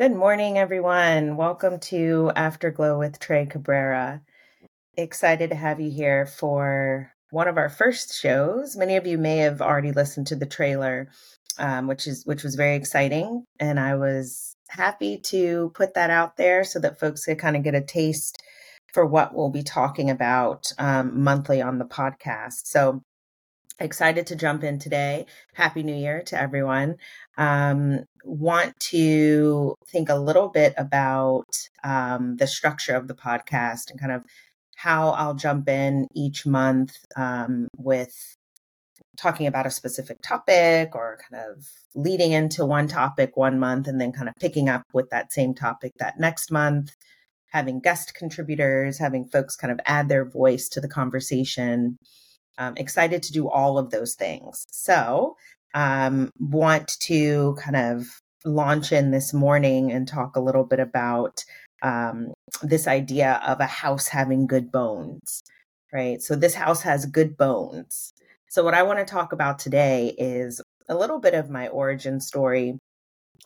Good morning, everyone. Welcome to Afterglow with Tre Cabrera. Excited to have you here for one of our first shows. Many of you may have already listened to the trailer, um, which is which was very exciting, and I was happy to put that out there so that folks could kind of get a taste for what we'll be talking about um, monthly on the podcast. So excited to jump in today. Happy New Year to everyone. Um, want to think a little bit about um, the structure of the podcast and kind of how I'll jump in each month um, with talking about a specific topic or kind of leading into one topic one month and then kind of picking up with that same topic that next month having guest contributors having folks kind of add their voice to the conversation um, excited to do all of those things. So, um, want to kind of launch in this morning and talk a little bit about um, this idea of a house having good bones, right? So, this house has good bones. So, what I want to talk about today is a little bit of my origin story,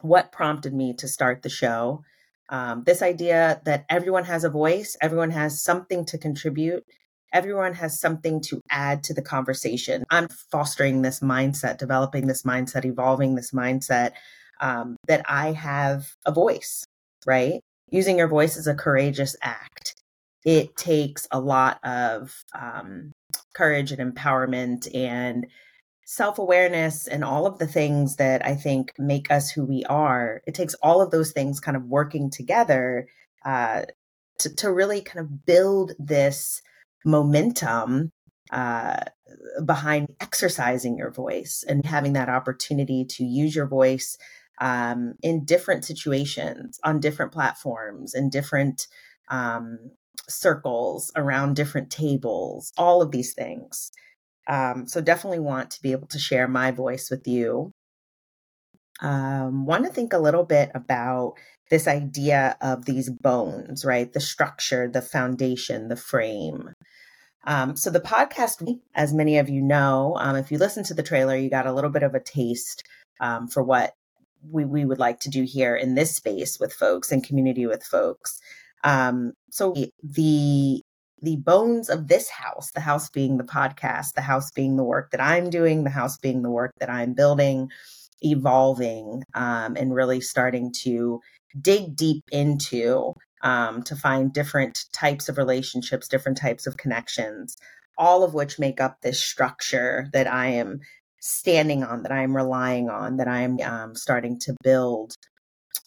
what prompted me to start the show. Um, this idea that everyone has a voice, everyone has something to contribute, everyone has something to add to the conversation. I'm fostering this mindset, developing this mindset, evolving this mindset um, that I have a voice, right? Using your voice is a courageous act. It takes a lot of um, courage and empowerment and self awareness and all of the things that I think make us who we are. It takes all of those things kind of working together uh, to, to really kind of build this momentum uh, behind exercising your voice and having that opportunity to use your voice um, in different situations, on different platforms, in different um, circles, around different tables, all of these things. Um, so, definitely want to be able to share my voice with you. Um, want to think a little bit about this idea of these bones, right? The structure, the foundation, the frame. Um, so the podcast, as many of you know, um, if you listen to the trailer, you got a little bit of a taste um, for what we, we would like to do here in this space with folks and community with folks. Um, so the the bones of this house, the house being the podcast, the house being the work that I'm doing, the house being the work that I'm building, evolving, um, and really starting to dig deep into um, to find different types of relationships, different types of connections, all of which make up this structure that I am standing on, that I am relying on, that I am um, starting to build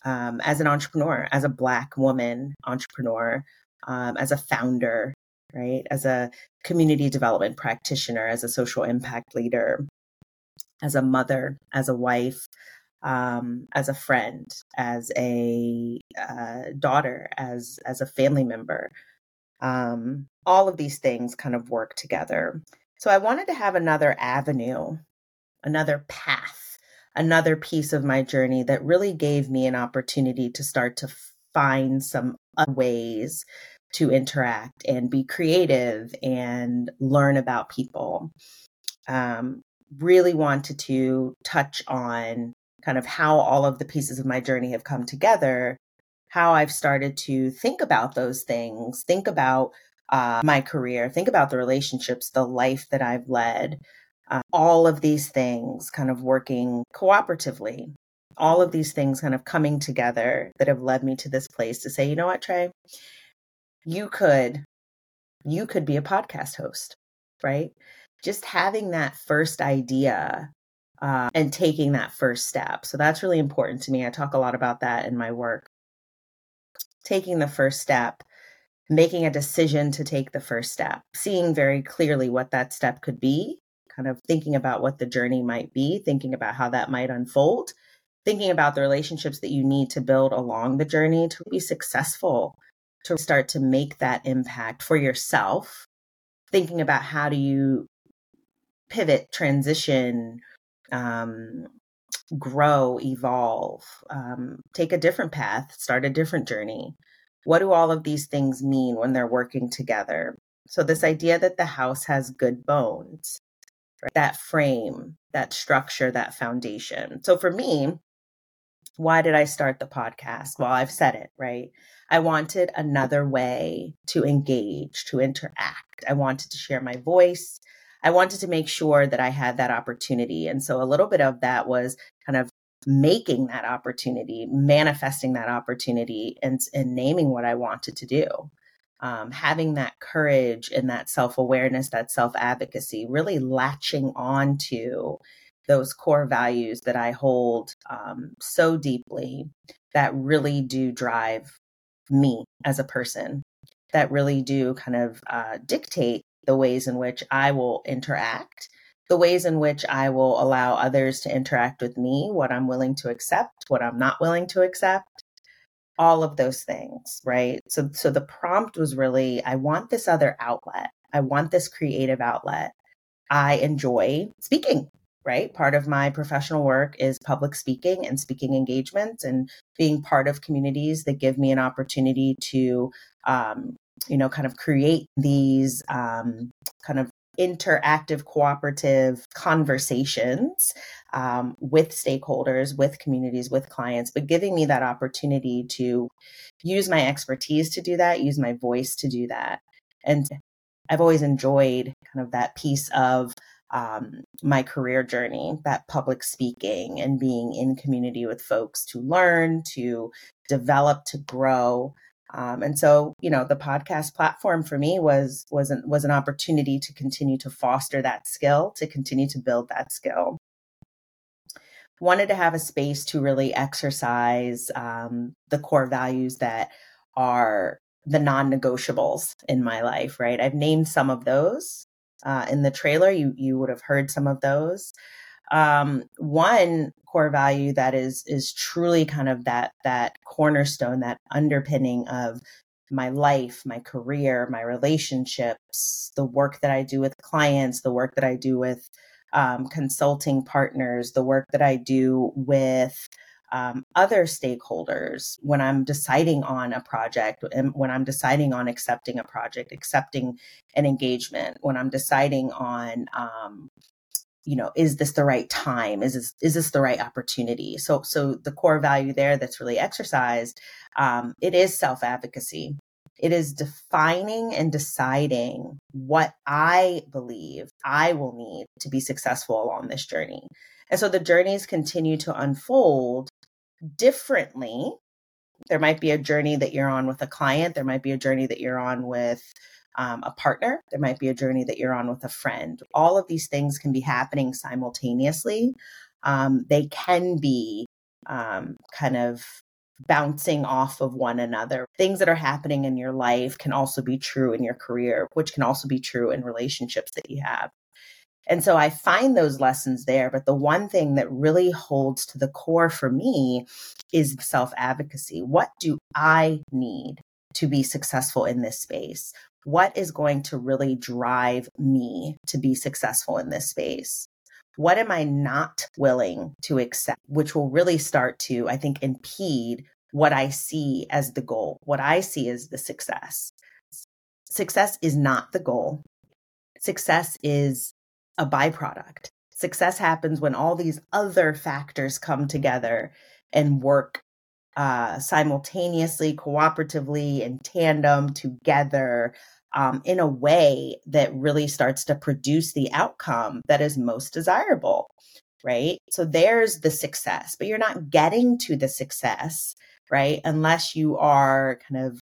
um, as an entrepreneur, as a Black woman entrepreneur, um, as a founder, right? As a community development practitioner, as a social impact leader, as a mother, as a wife, um, as a friend, as a uh, daughter, as as a family member. Um, all of these things kind of work together. So I wanted to have another avenue, another path, another piece of my journey that really gave me an opportunity to start to find some ways to interact and be creative and learn about people. Um, really wanted to touch on kind of how all of the pieces of my journey have come together, how I've started to think about those things, think about uh, my career, think about the relationships, the life that I've led, uh, all of these things kind of working cooperatively, all of these things kind of coming together that have led me to this place to say, you know what, Tre, you could, you could be a podcast host, right? Just having that first idea uh, and taking that first step. So that's really important to me. I talk a lot about that in my work. Taking the first step, making a decision to take the first step, seeing very clearly what that step could be, kind of thinking about what the journey might be, thinking about how that might unfold, thinking about the relationships that you need to build along the journey to be successful, to start to make that impact for yourself, thinking about how do you pivot, transition, um, grow, evolve, um, take a different path, start a different journey. What do all of these things mean when they're working together? So, this idea that the house has good bones, right? that frame, that structure, that foundation. So, for me, why did I start the podcast? Well, I've said it, right? I wanted another way to engage, to interact. I wanted to share my voice. I wanted to make sure that I had that opportunity. And so a little bit of that was kind of making that opportunity, manifesting that opportunity, and, and naming what I wanted to do. Um, having that courage and that self awareness, that self advocacy, really latching on to those core values that I hold um, so deeply that really do drive me as a person, that really do kind of uh, dictate the ways in which I will interact, the ways in which I will allow others to interact with me, what I'm willing to accept, what I'm not willing to accept, all of those things, right? So so the prompt was really I want this other outlet. I want this creative outlet. I enjoy speaking right? Part of my professional work is public speaking and speaking engagements and being part of communities that give me an opportunity to, um, you know, kind of create these um, kind of interactive, cooperative conversations um, with stakeholders, with communities, with clients, but giving me that opportunity to use my expertise to do that, use my voice to do that. And I've always enjoyed kind of that piece of um, my career journey, that public speaking and being in community with folks to learn, to develop, to grow. Um, and so, you know, the podcast platform for me was was an, was an opportunity to continue to foster that skill, to continue to build that skill. Wanted to have a space to really exercise um, the core values that are the non-negotiables in my life. Right, I've named some of those uh, in the trailer. You you would have heard some of those. Um, one core value that is is truly kind of that that cornerstone, that underpinning of my life, my career, my relationships, the work that I do with clients, the work that I do with um, consulting partners, the work that I do with um, other stakeholders when I'm deciding on a project and when I'm deciding on accepting a project, accepting an engagement, when I'm deciding on, um, you know, is this the right time? Is this is this the right opportunity? So, so the core value there that's really exercised, um, it is self advocacy. It is defining and deciding what I believe I will need to be successful along this journey. And so the journeys continue to unfold differently. There might be a journey that you're on with a client, there might be a journey that you're on with um, a partner, there might be a journey that you're on with a friend. All of these things can be happening simultaneously. Um, they can be um, kind of bouncing off of one another. Things that are happening in your life can also be true in your career, which can also be true in relationships that you have. And so I find those lessons there. But the one thing that really holds to the core for me is self advocacy. What do I need to be successful in this space? What is going to really drive me to be successful in this space? What am I not willing to accept, which will really start to, I think, impede what I see as the goal, what I see as the success. Success is not the goal. Success is a byproduct. Success happens when all these other factors come together and work uh, simultaneously, cooperatively, in tandem, together, um, in a way that really starts to produce the outcome that is most desirable, right? So there's the success, but you're not getting to the success, right? Unless you are kind of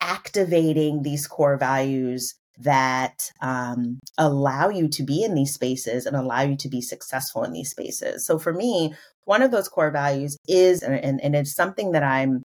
activating these core values that um, allow you to be in these spaces and allow you to be successful in these spaces. So for me, one of those core values is, and, and it's something that I'm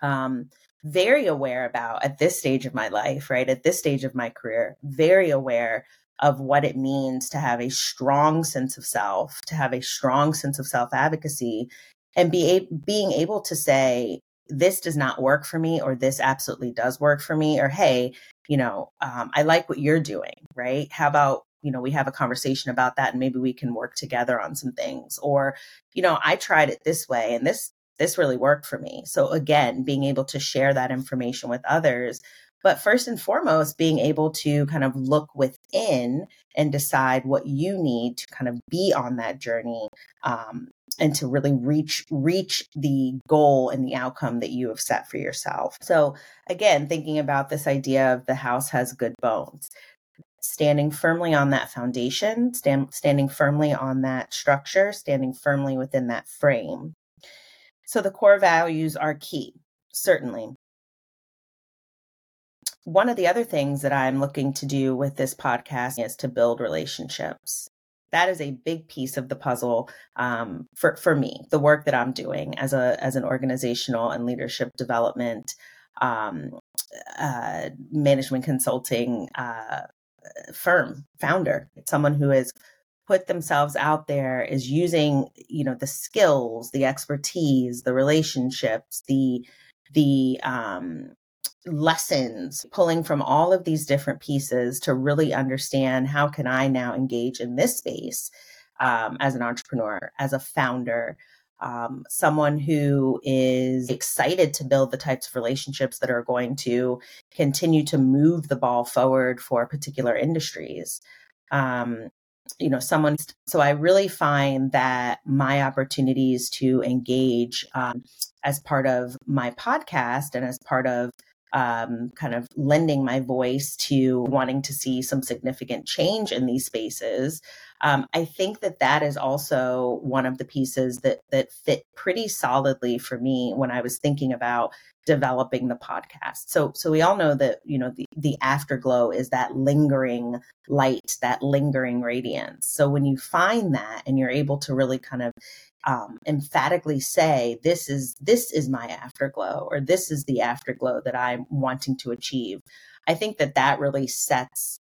um, very aware about at this stage of my life, right? At this stage of my career, very aware of what it means to have a strong sense of self, to have a strong sense of self advocacy, and be a- being able to say, this does not work for me, or this absolutely does work for me, or hey, you know, um, I like what you're doing, right? How about, you know, we have a conversation about that and maybe we can work together on some things. Or, you know, I tried it this way and this, this really worked for me. So again, being able to share that information with others. But first and foremost, being able to kind of look within and decide what you need to kind of be on that journey um, and to really reach reach the goal and the outcome that you have set for yourself. So again, thinking about this idea of the house has good bones standing firmly on that foundation, stand, standing firmly on that structure, standing firmly within that frame. So the core values are key, certainly. One of the other things that I'm looking to do with this podcast is to build relationships. That is a big piece of the puzzle um, for for me. The work that I'm doing as a as an organizational and leadership development um, uh, management consulting uh, firm founder, someone who has put themselves out there is using you know the skills the expertise the relationships the the um lessons pulling from all of these different pieces to really understand how can i now engage in this space um, as an entrepreneur as a founder um, someone who is excited to build the types of relationships that are going to continue to move the ball forward for particular industries. Um, you know, someone, so I really find that my opportunities to engage um, as part of my podcast and as part of um, kind of lending my voice to wanting to see some significant change in these spaces. Um, I think that that is also one of the pieces that that fit pretty solidly for me when I was thinking about developing the podcast. So so we all know that you know the the afterglow is that lingering light, that lingering radiance. So when you find that and you're able to really kind of um, emphatically say this is this is my afterglow or this is the afterglow that i'm wanting to achieve i think that that really sets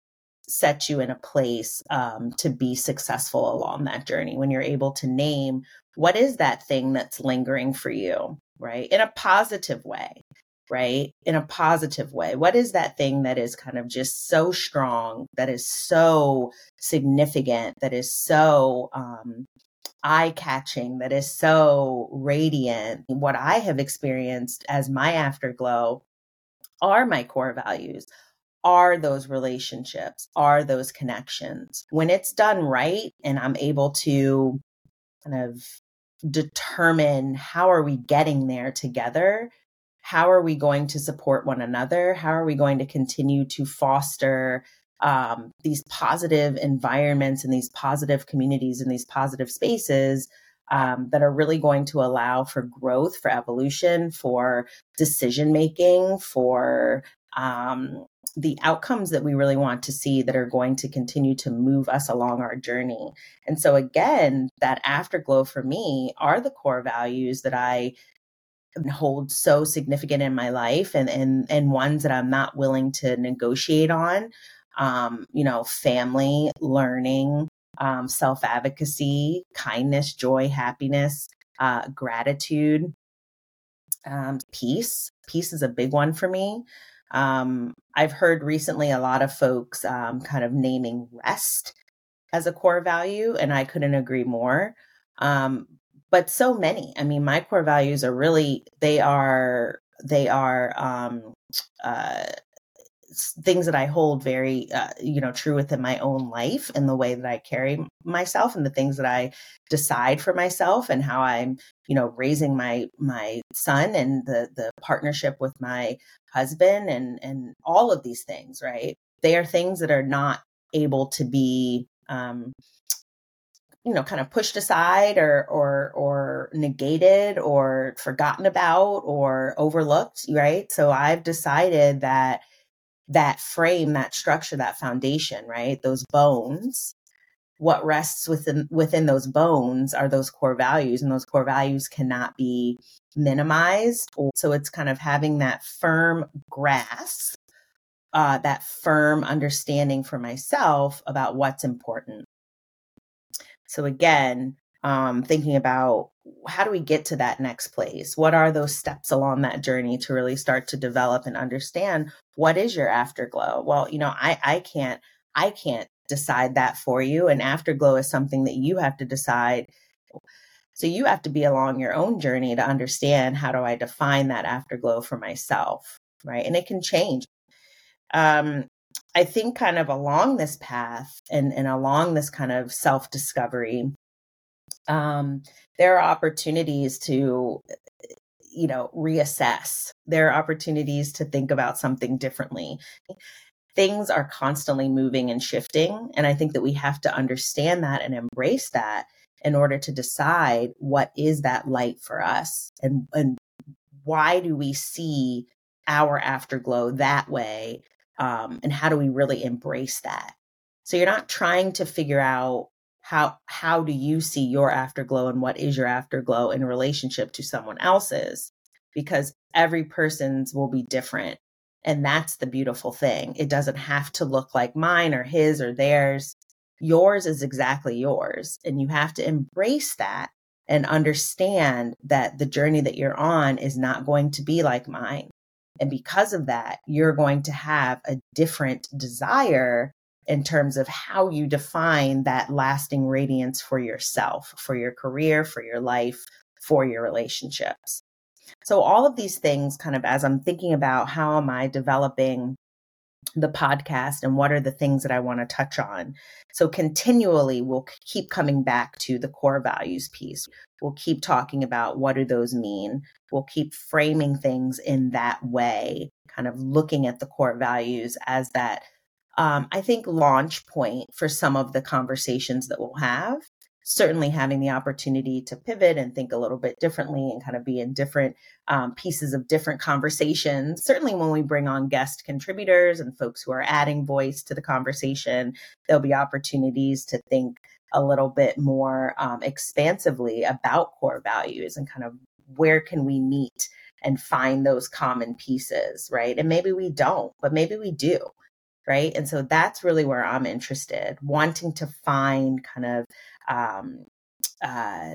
sets you in a place um, to be successful along that journey when you're able to name what is that thing that's lingering for you right? In a positive way right? In a positive way. What is that thing that is kind of just so strong that is so significant that is so um, eye catching, that is so radiant. What I have experienced as my afterglow are my core values, are those relationships, are those connections. When it's done right and I'm able to kind of determine how are we getting there together, how are we going to support one another, how are we going to continue to foster um, these positive environments and these positive communities and these positive spaces um, that are really going to allow for growth, for evolution, for decision making, for um, the outcomes that we really want to see that are going to continue to move us along our journey. And so, again, that afterglow for me are the core values that I hold so significant in my life and and and ones that I'm not willing to negotiate on um, you know, family, learning, um, self advocacy, kindness, joy, happiness, uh, gratitude, um, peace. Peace is a big one for me. Um, I've heard recently a lot of folks um, kind of naming rest as a core value, and I couldn't agree more. Um, but so many. I mean, my core values are really they are they are um, uh, things that I hold very, uh, you know, true within my own life and the way that I carry myself and the things that I decide for myself and how I'm, you know, raising my my son and the the partnership with my husband and and all of these things, right? They are things that are not able to be um, you know kind of pushed aside or or or negated or forgotten about or overlooked right so i've decided that that frame, that structure, that foundation, right? Those bones. What rests within within those bones are those core values, and those core values cannot be minimized. So it's kind of having that firm grasp, uh, that firm understanding for myself about what's important. So again, um, thinking about how do we get to that next place? What are those steps along that journey to really start to develop and understand what is your afterglow? Well, you know, I I can't I can't decide that for you. And afterglow is something that you have to decide. So you have to be along your own journey to understand how do I define that afterglow for myself, right? And it can change. Um, I think kind of along this path and, and along this kind of self discovery, um, there are opportunities to you know reassess. There are opportunities to think about something differently. Things are constantly moving and shifting and i think that we have to understand that and embrace that in order to decide what is that light for us and and why do we see our afterglow that way um, and how do we really embrace that? So you're not trying to figure out how how do you see your afterglow and what is your afterglow in relationship to someone else's? Because every person's will be different and that's the beautiful thing. It doesn't have to look like mine or his or theirs. Yours is exactly yours and you have to embrace that and understand that the journey that you're on is not going to be like mine. And because of that you're going to have a different desire in terms of how you define that lasting radiance for yourself, for your career, for your life, for your relationships. So, all of these things, kind of as I'm thinking about how am I developing the podcast and what are the things that I want to touch on. So, continually, we'll keep coming back to the core values piece. We'll keep talking about what do those mean. We'll keep framing things in that way, kind of looking at the core values as that um, I think, launch point for some of the conversations that we'll have. Certainly, having the opportunity to pivot and think a little bit differently and kind of be in different um, pieces of different conversations. Certainly, when we bring on guest contributors and folks who are adding voice to the conversation, there'll be opportunities to think a little bit more um, expansively about core values and kind of where can we meet and find those common pieces, right? And maybe we don't, but maybe we do right? And so that's really where I'm interested, wanting to find kind of um, uh,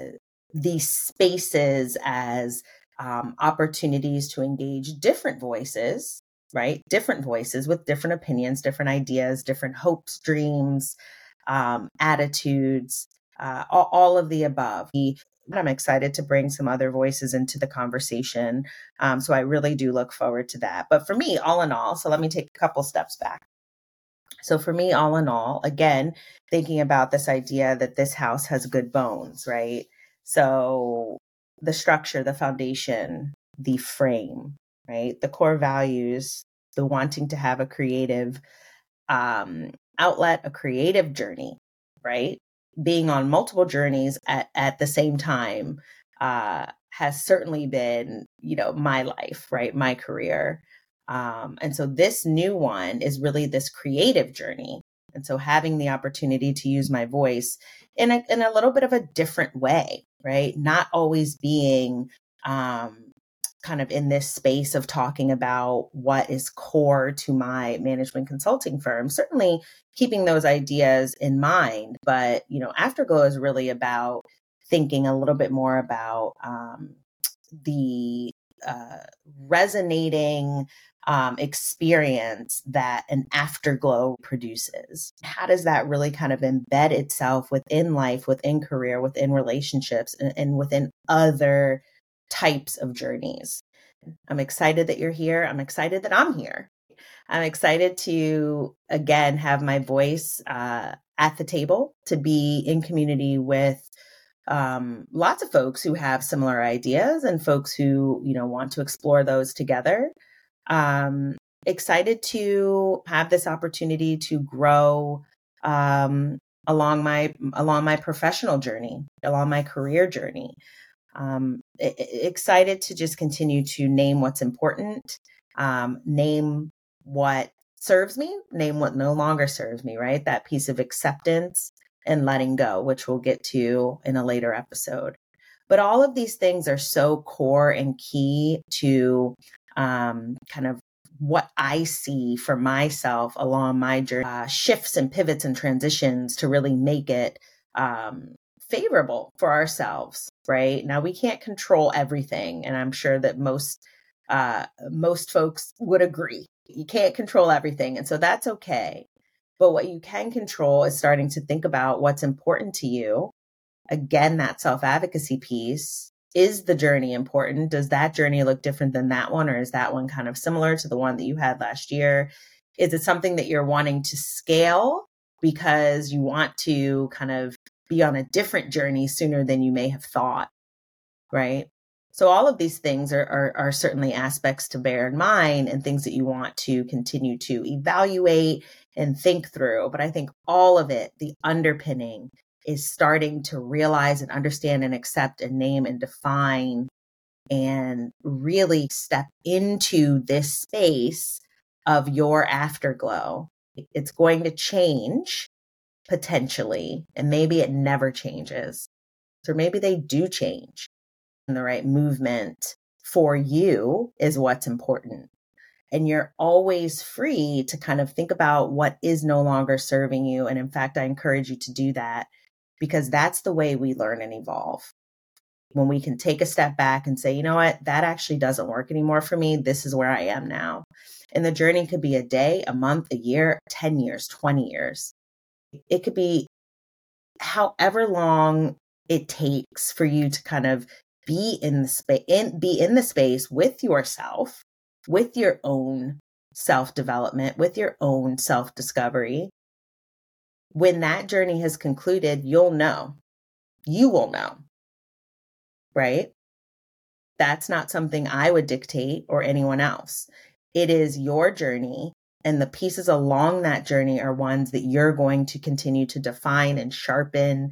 these spaces as um, opportunities to engage different voices, right? Different voices with different opinions, different ideas, different hopes, dreams, um, attitudes, uh, all, all, of the above. I'm excited to bring some other voices into the conversation. Um, so I really do look forward to that. But for me, all in all, so let me take a couple steps back. So for me, all in all, again, thinking about this idea that this house has good bones, right? So the structure, the foundation, the frame, right? The core values, the wanting to have a creative um, outlet, a creative journey, right? Being on multiple journeys at, at the same time uh, has certainly been, you know, my life, right? My career. Um, and so this new one is really this creative journey. And so having the opportunity to use my voice in a, in a little bit of a different way, right? Not always being um, kind of in this space of talking about what is core to my management consulting firm. Certainly keeping those ideas in mind, but you know, Afterglow is really about thinking a little bit more about um, the uh, resonating um, experience that an afterglow produces. How does that really kind of embed itself within life, within career, within relationships, and, and within other types of journeys? I'm excited that you're here. I'm excited that I'm here. I'm excited to again have my voice uh, at the table to be in community with um, lots of folks who have similar ideas and folks who you know want to explore those together um, excited to have this opportunity to grow um, along my along my professional journey, along my career journey. Um, excited to just continue to name what's important, um, name what serves me, name what no longer serves me. Right, that piece of acceptance and letting go, which we'll get to in a later episode. But all of these things are so core and key to um, kind of what I see for myself along my journey, uh, shifts and pivots and transitions to really make it um, favorable for ourselves. Right now, we can't control everything, and I'm sure that most uh, most folks would agree. You can't control everything, and so that's okay. But what you can control is starting to think about what's important to you. Again, that self advocacy piece is the journey important? Does that journey look different than that one, or is that one kind of similar to the one that you had last year? Is it something that you're wanting to scale because you want to kind of be on a different journey sooner than you may have thought. Right. So all of these things are, are, are certainly aspects to bear in mind and things that you want to continue to evaluate and think through. But I think all of it, the underpinning is starting to realize and understand and accept and name and define and really step into this space of your afterglow. It's going to change potentially, and maybe it never changes. Or maybe they do change. And the right movement for you is what's important. And you're always free to kind of think about what is no longer serving you. And in fact, I encourage you to do that because that's the way we learn and evolve. When we can take a step back and say, you know what, that actually doesn't work anymore for me. This is where I am now. And the journey could be a day, a month, a year, 10 years, 20 years. It could be however long it takes for you to kind of be in the space in be in the space with yourself with your own self development with your own self discovery when that journey has concluded, you'll know. You will know. Right? That's not something I would dictate or anyone else. It is your journey, and the pieces along that journey are ones that you're going to continue to define and sharpen.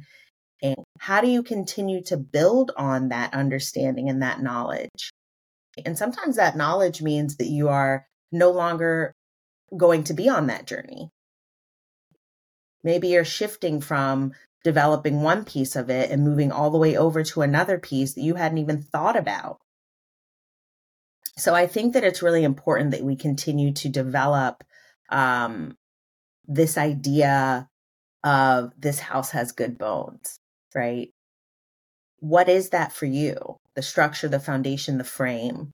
And how do you continue to build on that understanding and that knowledge? And sometimes that knowledge means that you are no longer going to be on that journey. Maybe you're shifting from developing one piece of it and moving all the way over to another piece that you hadn't even thought about. So I think that it's really important that we continue to develop um, this idea of this house has good bones, right? What is that for you? The structure, the foundation, the frame.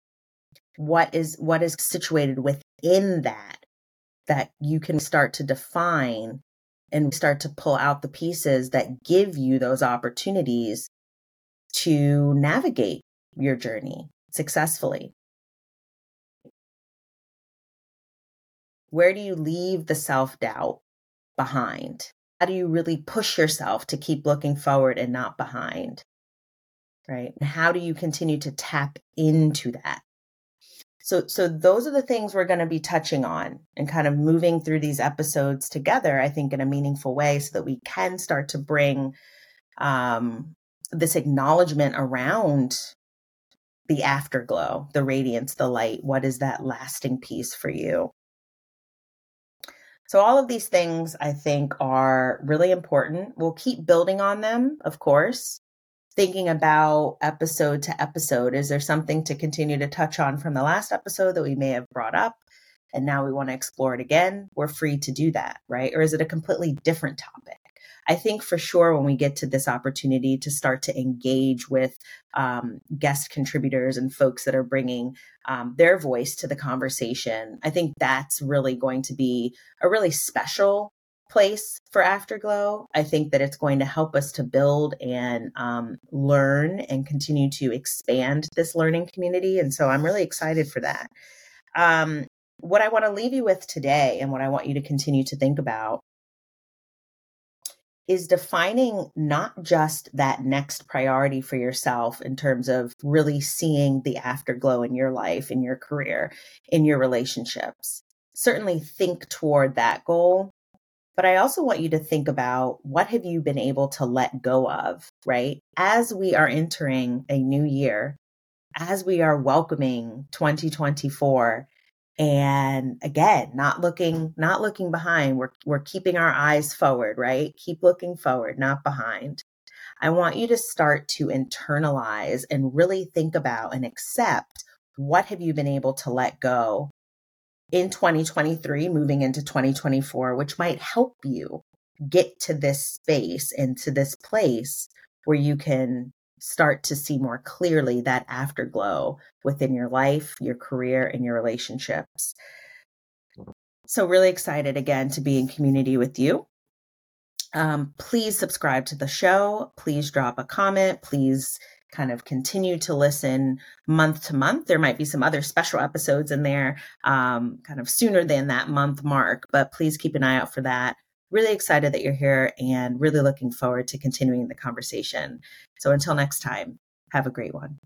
What is what is situated within that that you can start to define and start to pull out the pieces that give you those opportunities to navigate your journey successfully. Where do you leave the self doubt behind? How do you really push yourself to keep looking forward and not behind? Right? And how do you continue to tap into that? So, so those are the things we're going to be touching on and kind of moving through these episodes together, I think, in a meaningful way so that we can start to bring um, this acknowledgement around the afterglow, the radiance, the light. What is that lasting piece for you? So, all of these things I think are really important. We'll keep building on them, of course thinking about episode to episode. Is there something to continue to touch on from the last episode that we may have brought up? And now we want to explore it again. We're free to do that, right? Or is it a completely different topic? I think for sure when we get to this opportunity to start to engage with um, guest contributors and folks that are bringing um, their voice to the conversation, I think that's really going to be a really special place for Afterglow. I think that it's going to help us to build and um, learn and continue to expand this learning community. And so I'm really excited for that. Um, what I want to leave you with today and what I want you to continue to think about is defining not just that next priority for yourself in terms of really seeing the afterglow in your life, in your career, in your relationships. Certainly think toward that goal, but I also want you to think about what have you been able to let go of, right? As we are entering a new year, as we are welcoming 2024 and again, not looking not looking behind, we're we're keeping our eyes forward, right? Keep looking forward, not behind. I want you to start to internalize and really think about and accept what have you been able to let go in 2023, moving into 2024, which might help you get to this space and to this place where you can start to see more clearly that afterglow within your life, your career, and your relationships. So, really excited again to be in community with you. Um, please subscribe to the show. Please drop a comment. Please kind of continue to listen month to month. There might be some other special episodes in there um, kind of sooner than that month mark, but please keep an eye out for that. really excited that you're here and really looking forward to continuing the conversation. So until next time, have a great one.